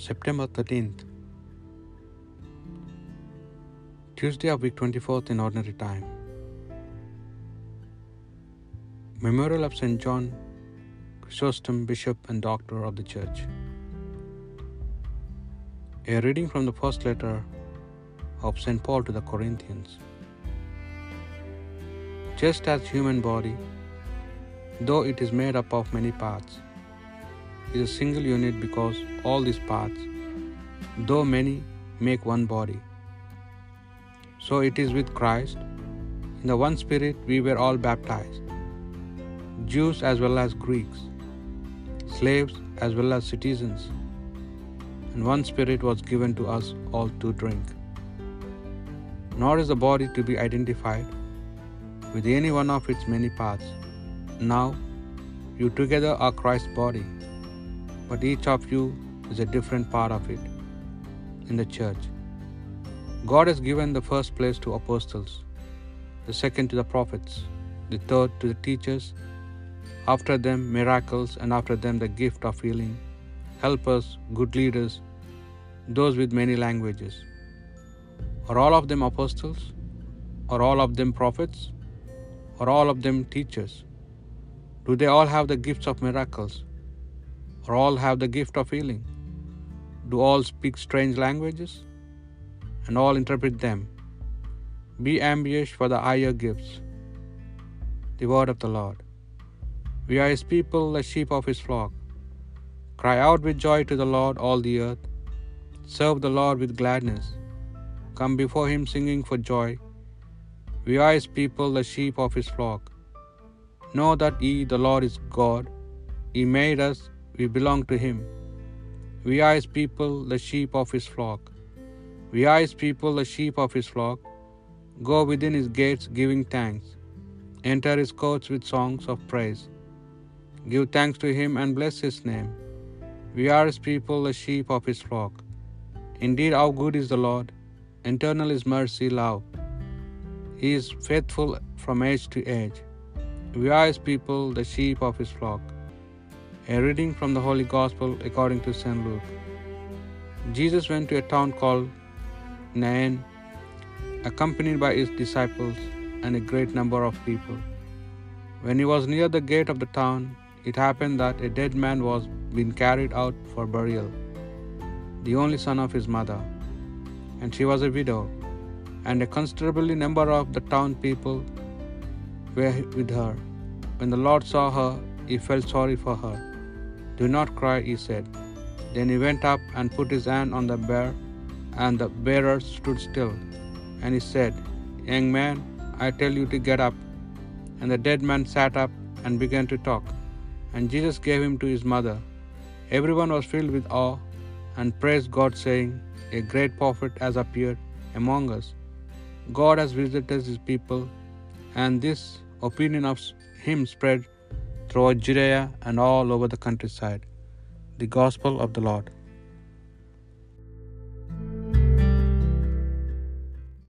September 13th, Tuesday of week 24th in ordinary time. Memorial of St. John Chrysostom, Bishop and Doctor of the Church. A reading from the first letter of St. Paul to the Corinthians. Just as human body, though it is made up of many parts, is a single unit because all these parts, though many, make one body. So it is with Christ. In the one Spirit we were all baptized, Jews as well as Greeks, slaves as well as citizens, and one Spirit was given to us all to drink. Nor is the body to be identified with any one of its many parts. Now, you together are Christ's body, but each of you is a different part of it in the church. God has given the first place to apostles, the second to the prophets, the third to the teachers, after them miracles, and after them the gift of healing, helpers, good leaders, those with many languages. Are all of them apostles? Are all of them prophets? Are all of them teachers? Do they all have the gifts of miracles? Or all have the gift of healing? Do all speak strange languages? And all interpret them? Be ambitious for the higher gifts. The word of the Lord. We are his people, the sheep of his flock. Cry out with joy to the Lord, all the earth. Serve the Lord with gladness. Come before him singing for joy. We are his people, the sheep of his flock. Know that he, the Lord, is God. He made us, we belong to him. We are his people, the sheep of his flock. We are his people, the sheep of his flock. Go within his gates giving thanks. Enter his courts with songs of praise. Give thanks to him and bless his name. We are his people, the sheep of his flock. Indeed, how good is the Lord! Eternal is mercy, love. He is faithful from age to age. We are his people, the sheep of his flock. A reading from the Holy Gospel according to St. Luke. Jesus went to a town called Nain, accompanied by his disciples and a great number of people. When he was near the gate of the town, it happened that a dead man was being carried out for burial, the only son of his mother, and she was a widow, and a considerable number of the town people were with her. When the Lord saw her, he felt sorry for her. Do not cry, he said. Then he went up and put his hand on the bier, and the bearer stood still. And he said, Young man, I tell you to get up. And the dead man sat up and began to talk. And Jesus gave him to his mother. Everyone was filled with awe and praised God, saying, A great prophet has appeared among us. God has visited his people, and this opinion of him spread throughout Judea and all over the countryside. The Gospel of the Lord.